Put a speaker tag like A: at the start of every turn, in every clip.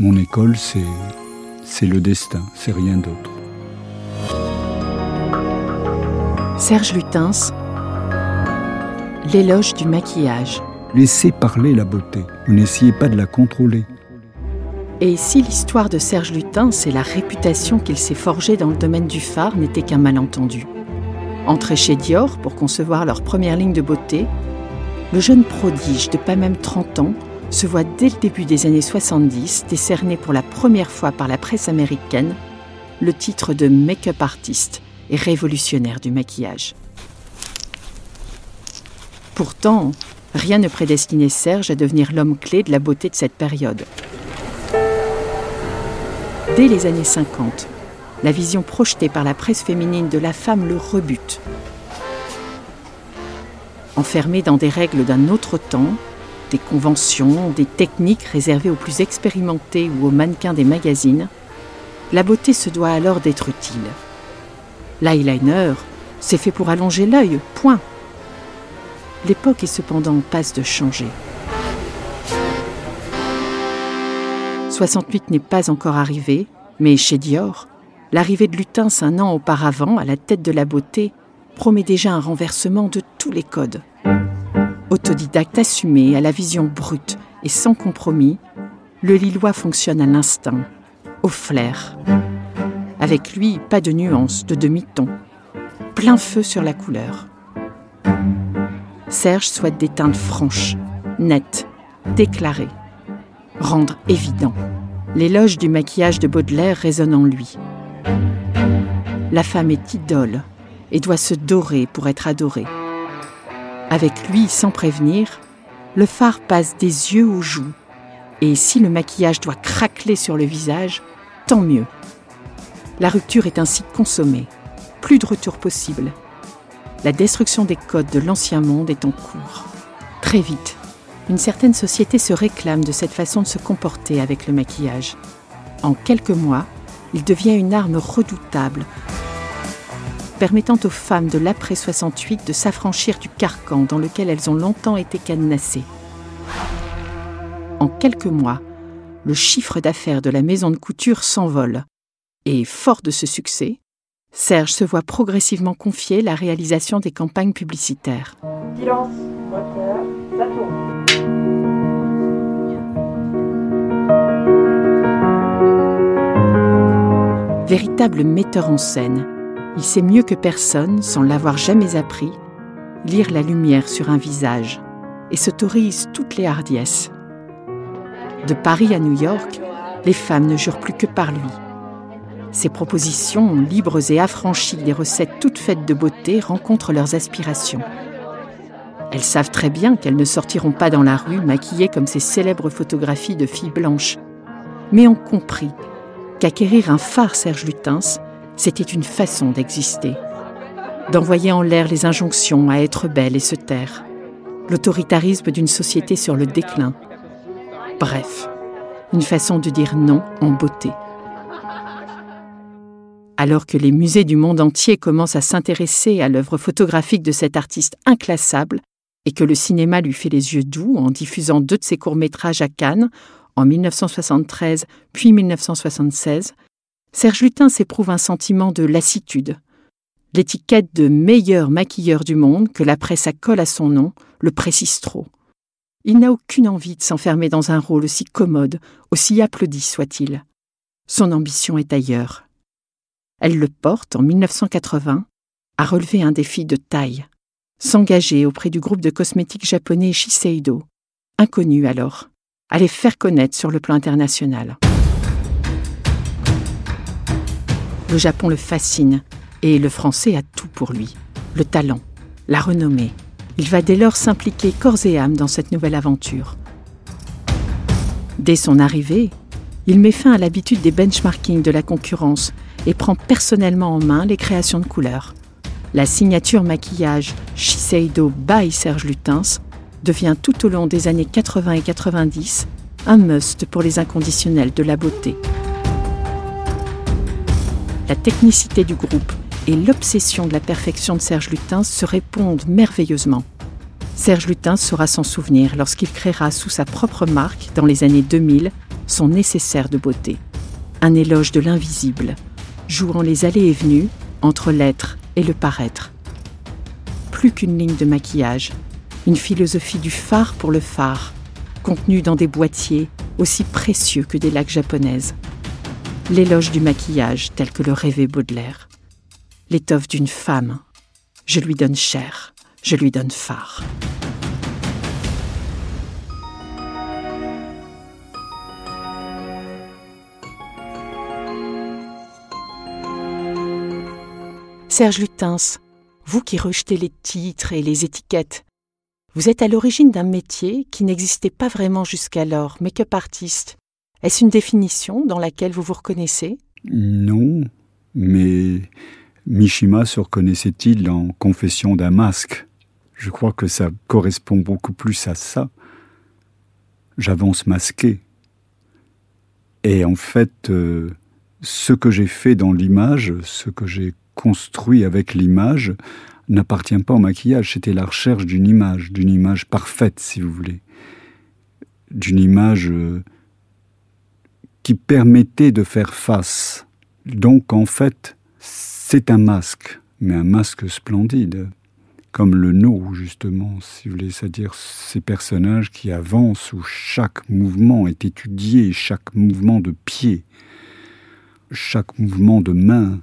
A: Mon école, c'est, c'est le destin, c'est rien d'autre.
B: Serge Lutens, l'éloge du maquillage.
A: Laissez parler la beauté, vous n'essayez pas de la contrôler.
B: Et si l'histoire de Serge Lutens et la réputation qu'il s'est forgée dans le domaine du phare n'étaient qu'un malentendu Entré chez Dior pour concevoir leur première ligne de beauté, le jeune prodige de pas même 30 ans se voit dès le début des années 70 décerner pour la première fois par la presse américaine le titre de make-up artist et révolutionnaire du maquillage. Pourtant, rien ne prédestinait Serge à devenir l'homme clé de la beauté de cette période. Dès les années 50, la vision projetée par la presse féminine de la femme le rebute. Enfermée dans des règles d'un autre temps, des conventions, des techniques réservées aux plus expérimentés ou aux mannequins des magazines, la beauté se doit alors d'être utile. L'eyeliner, c'est fait pour allonger l'œil, point. L'époque est cependant en passe de changer. 68 n'est pas encore arrivé, mais chez Dior, l'arrivée de Lutens un an auparavant à la tête de la beauté promet déjà un renversement de tous les codes. Autodidacte assumé, à la vision brute et sans compromis, le Lillois fonctionne à l'instinct, au flair. Avec lui, pas de nuance, de demi-ton. Plein feu sur la couleur. Serge souhaite des teintes franches, nettes, déclarées. Rendre évident. L'éloge du maquillage de Baudelaire résonne en lui. La femme est idole et doit se dorer pour être adorée. Avec lui, sans prévenir, le phare passe des yeux aux joues. Et si le maquillage doit craqueler sur le visage, tant mieux. La rupture est ainsi consommée. Plus de retour possible. La destruction des codes de l'ancien monde est en cours. Très vite, une certaine société se réclame de cette façon de se comporter avec le maquillage. En quelques mois, il devient une arme redoutable, permettant aux femmes de l'après 68 de s'affranchir du carcan dans lequel elles ont longtemps été cadenassées. En quelques mois, le chiffre d'affaires de la maison de couture s'envole. Et fort de ce succès, Serge se voit progressivement confier la réalisation des campagnes publicitaires. Silence, ça Véritable metteur en scène, il sait mieux que personne, sans l'avoir jamais appris, lire la lumière sur un visage et s'autorise toutes les hardiesses. De Paris à New York, les femmes ne jurent plus que par lui. Ses propositions, libres et affranchies des recettes toutes faites de beauté, rencontrent leurs aspirations. Elles savent très bien qu'elles ne sortiront pas dans la rue maquillées comme ces célèbres photographies de filles blanches, mais ont compris qu'acquérir un phare Serge Lutens, c'était une façon d'exister, d'envoyer en l'air les injonctions à être belle et se taire, l'autoritarisme d'une société sur le déclin. Bref, une façon de dire non en beauté. Alors que les musées du monde entier commencent à s'intéresser à l'œuvre photographique de cet artiste inclassable, et que le cinéma lui fait les yeux doux en diffusant deux de ses courts-métrages à Cannes, en 1973 puis 1976, Serge Lutin s'éprouve un sentiment de lassitude. L'étiquette de meilleur maquilleur du monde que la presse accole à son nom le précise trop. Il n'a aucune envie de s'enfermer dans un rôle aussi commode, aussi applaudi soit-il. Son ambition est ailleurs. Elle le porte, en 1980, à relever un défi de taille, s'engager auprès du groupe de cosmétiques japonais Shiseido, inconnu alors, à les faire connaître sur le plan international. Le Japon le fascine et le français a tout pour lui. Le talent, la renommée. Il va dès lors s'impliquer corps et âme dans cette nouvelle aventure. Dès son arrivée, il met fin à l'habitude des benchmarking de la concurrence et prend personnellement en main les créations de couleurs. La signature maquillage Shiseido by Serge Lutens devient tout au long des années 80 et 90 un must pour les inconditionnels de la beauté. La technicité du groupe et l'obsession de la perfection de Serge Lutens se répondent merveilleusement. Serge Lutin saura s'en souvenir lorsqu'il créera sous sa propre marque, dans les années 2000, son nécessaire de beauté. Un éloge de l'invisible, jouant les allées et venues entre l'être et le paraître. Plus qu'une ligne de maquillage, une philosophie du phare pour le phare, contenue dans des boîtiers aussi précieux que des lacs japonaises. L'éloge du maquillage tel que le rêvait Baudelaire. L'étoffe d'une femme. Je lui donne chair, je lui donne phare. Serge Lutens, vous qui rejetez les titres et les étiquettes, vous êtes à l'origine d'un métier qui n'existait pas vraiment jusqu'alors, make-up artiste. Est-ce une définition dans laquelle vous vous reconnaissez?
A: Non, mais Mishima se reconnaissait-il en Confession d'un masque? Je crois que ça correspond beaucoup plus à ça. J'avance masqué. Et en fait, euh, ce que j'ai fait dans l'image, ce que j'ai construit avec l'image n'appartient pas au maquillage, c'était la recherche d'une image, d'une image parfaite, si vous voulez, d'une image euh, qui permettait de faire face. Donc en fait, c'est un masque, mais un masque splendide, comme le no, justement, si vous voulez, c'est-à-dire ces personnages qui avancent, où chaque mouvement est étudié, chaque mouvement de pied, chaque mouvement de main,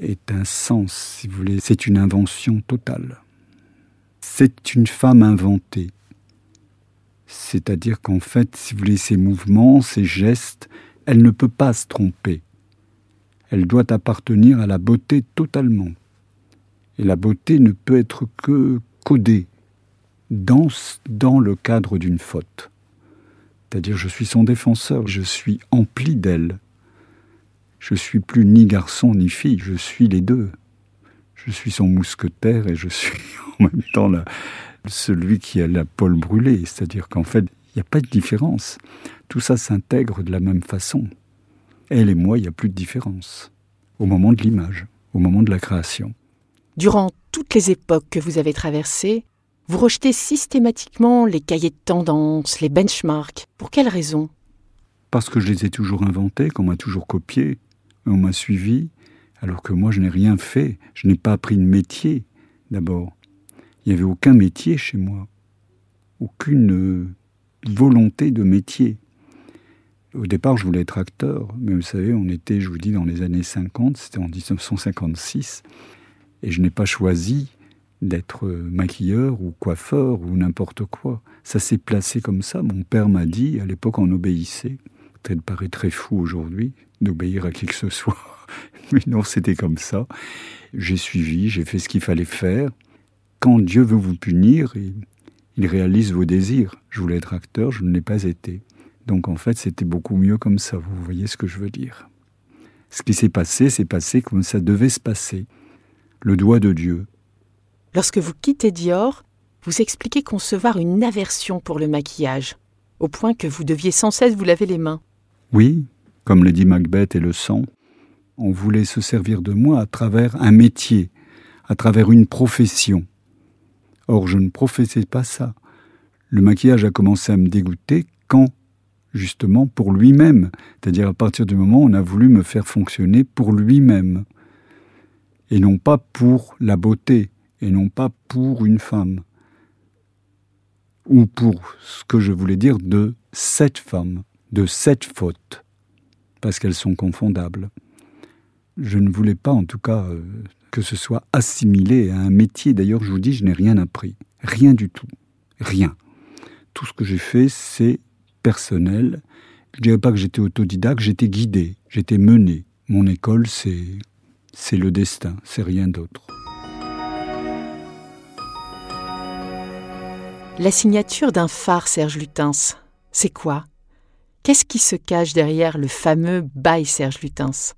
A: est un sens, si vous voulez, c'est une invention totale. C'est une femme inventée. C'est-à-dire qu'en fait, si vous voulez, ses mouvements, ses gestes, elle ne peut pas se tromper. Elle doit appartenir à la beauté totalement. Et la beauté ne peut être que codée dans, dans le cadre d'une faute. C'est-à-dire, je suis son défenseur, je suis empli d'elle. Je suis plus ni garçon ni fille, je suis les deux. Je suis son mousquetaire et je suis en même temps celui qui a la pole brûlée. C'est-à-dire qu'en fait, il n'y a pas de différence. Tout ça s'intègre de la même façon. Elle et moi, il n'y a plus de différence. Au moment de l'image, au moment de la création.
B: Durant toutes les époques que vous avez traversées, vous rejetez systématiquement les cahiers de tendance, les benchmarks. Pour quelle raison
A: Parce que je les ai toujours inventés, qu'on m'a toujours copiés, on m'a suivi, alors que moi je n'ai rien fait, je n'ai pas appris de métier d'abord. Il n'y avait aucun métier chez moi, aucune euh, volonté de métier. Au départ, je voulais être acteur, mais vous savez, on était, je vous dis, dans les années 50, c'était en 1956, et je n'ai pas choisi d'être euh, maquilleur ou coiffeur ou n'importe quoi. Ça s'est placé comme ça. Mon père m'a dit, à l'époque on obéissait. Ça paraît très fou aujourd'hui, d'obéir à qui que ce soit. Mais non, c'était comme ça. J'ai suivi, j'ai fait ce qu'il fallait faire. Quand Dieu veut vous punir, il, réalise vos désirs. Je voulais être acteur, je ne l'ai pas été. Donc en fait, c'était beaucoup mieux comme ça. Vous voyez ce que je veux dire. Ce qui s'est passé, s'est passé comme ça devait se passer. Le doigt de Dieu.
B: Lorsque vous quittez Dior, vous expliquez concevoir une aversion pour le maquillage, au point que vous deviez sans cesse vous laver les mains.
A: Oui, comme le dit Macbeth et le sang, on voulait se servir de moi à travers un métier, à travers une profession. Or, je ne professais pas ça. Le maquillage a commencé à me dégoûter quand, justement, pour lui-même, c'est-à-dire à partir du moment où on a voulu me faire fonctionner pour lui-même, et non pas pour la beauté, et non pas pour une femme, ou pour ce que je voulais dire de cette femme, de cette faute. Parce qu'elles sont confondables. Je ne voulais pas, en tout cas, euh, que ce soit assimilé à un métier. D'ailleurs, je vous dis, je n'ai rien appris. Rien du tout. Rien. Tout ce que j'ai fait, c'est personnel. Je ne dirais pas que j'étais autodidacte, j'étais guidé, j'étais mené. Mon école, c'est, c'est le destin, c'est rien d'autre.
B: La signature d'un phare, Serge Lutens, c'est quoi? Qu'est-ce qui se cache derrière le fameux bail Serge Lutens?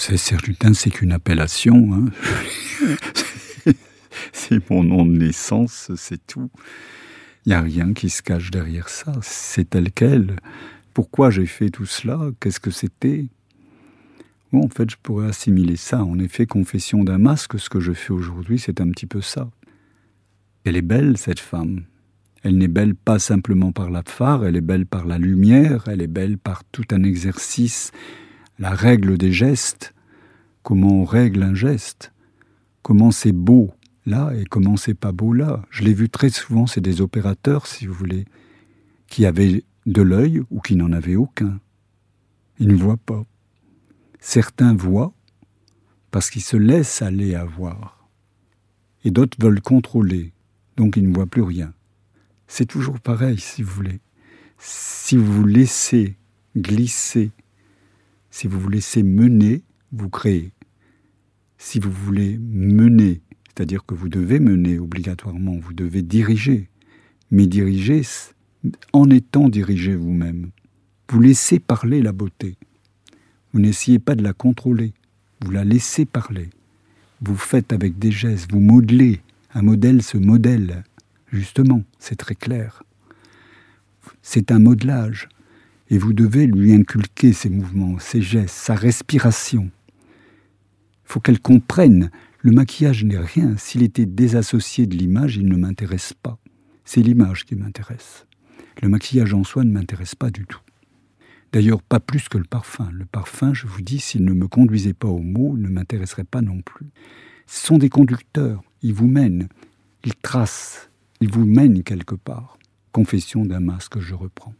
A: Savez, Serge c'est qu'une appellation. Hein. c'est mon nom de naissance, c'est tout. Il n'y a rien qui se cache derrière ça. C'est tel quel. Pourquoi j'ai fait tout cela? Qu'est-ce que c'était? Bon, en fait, je pourrais assimiler ça. En effet, confession d'un masque, ce que je fais aujourd'hui, c'est un petit peu ça. Elle est belle, cette femme. Elle n'est belle pas simplement par la phare, elle est belle par la lumière, elle est belle par tout un exercice, la règle des gestes, comment on règle un geste, comment c'est beau là et comment c'est pas beau là. Je l'ai vu très souvent, c'est des opérateurs, si vous voulez, qui avaient de l'œil ou qui n'en avaient aucun. Ils ne voient pas. Certains voient parce qu'ils se laissent aller à voir. Et d'autres veulent contrôler, donc ils ne voient plus rien. C'est toujours pareil, si vous voulez. Si vous vous laissez glisser, si vous vous laissez mener, vous créez. Si vous voulez mener, c'est-à-dire que vous devez mener obligatoirement, vous devez diriger, mais diriger en étant dirigé vous-même. Vous laissez parler la beauté. Vous n'essayez pas de la contrôler, vous la laissez parler. Vous faites avec des gestes, vous modelez. Un modèle se modèle. Justement, c'est très clair. C'est un modelage. Et vous devez lui inculquer ses mouvements, ses gestes, sa respiration. Il faut qu'elle comprenne. Le maquillage n'est rien. S'il était désassocié de l'image, il ne m'intéresse pas. C'est l'image qui m'intéresse. Le maquillage en soi ne m'intéresse pas du tout. D'ailleurs, pas plus que le parfum. Le parfum, je vous dis, s'il ne me conduisait pas au mot, ne m'intéresserait pas non plus. Ce sont des conducteurs. Ils vous mènent. Ils tracent. Ils vous mènent quelque part. Confession d'un masque, je reprends.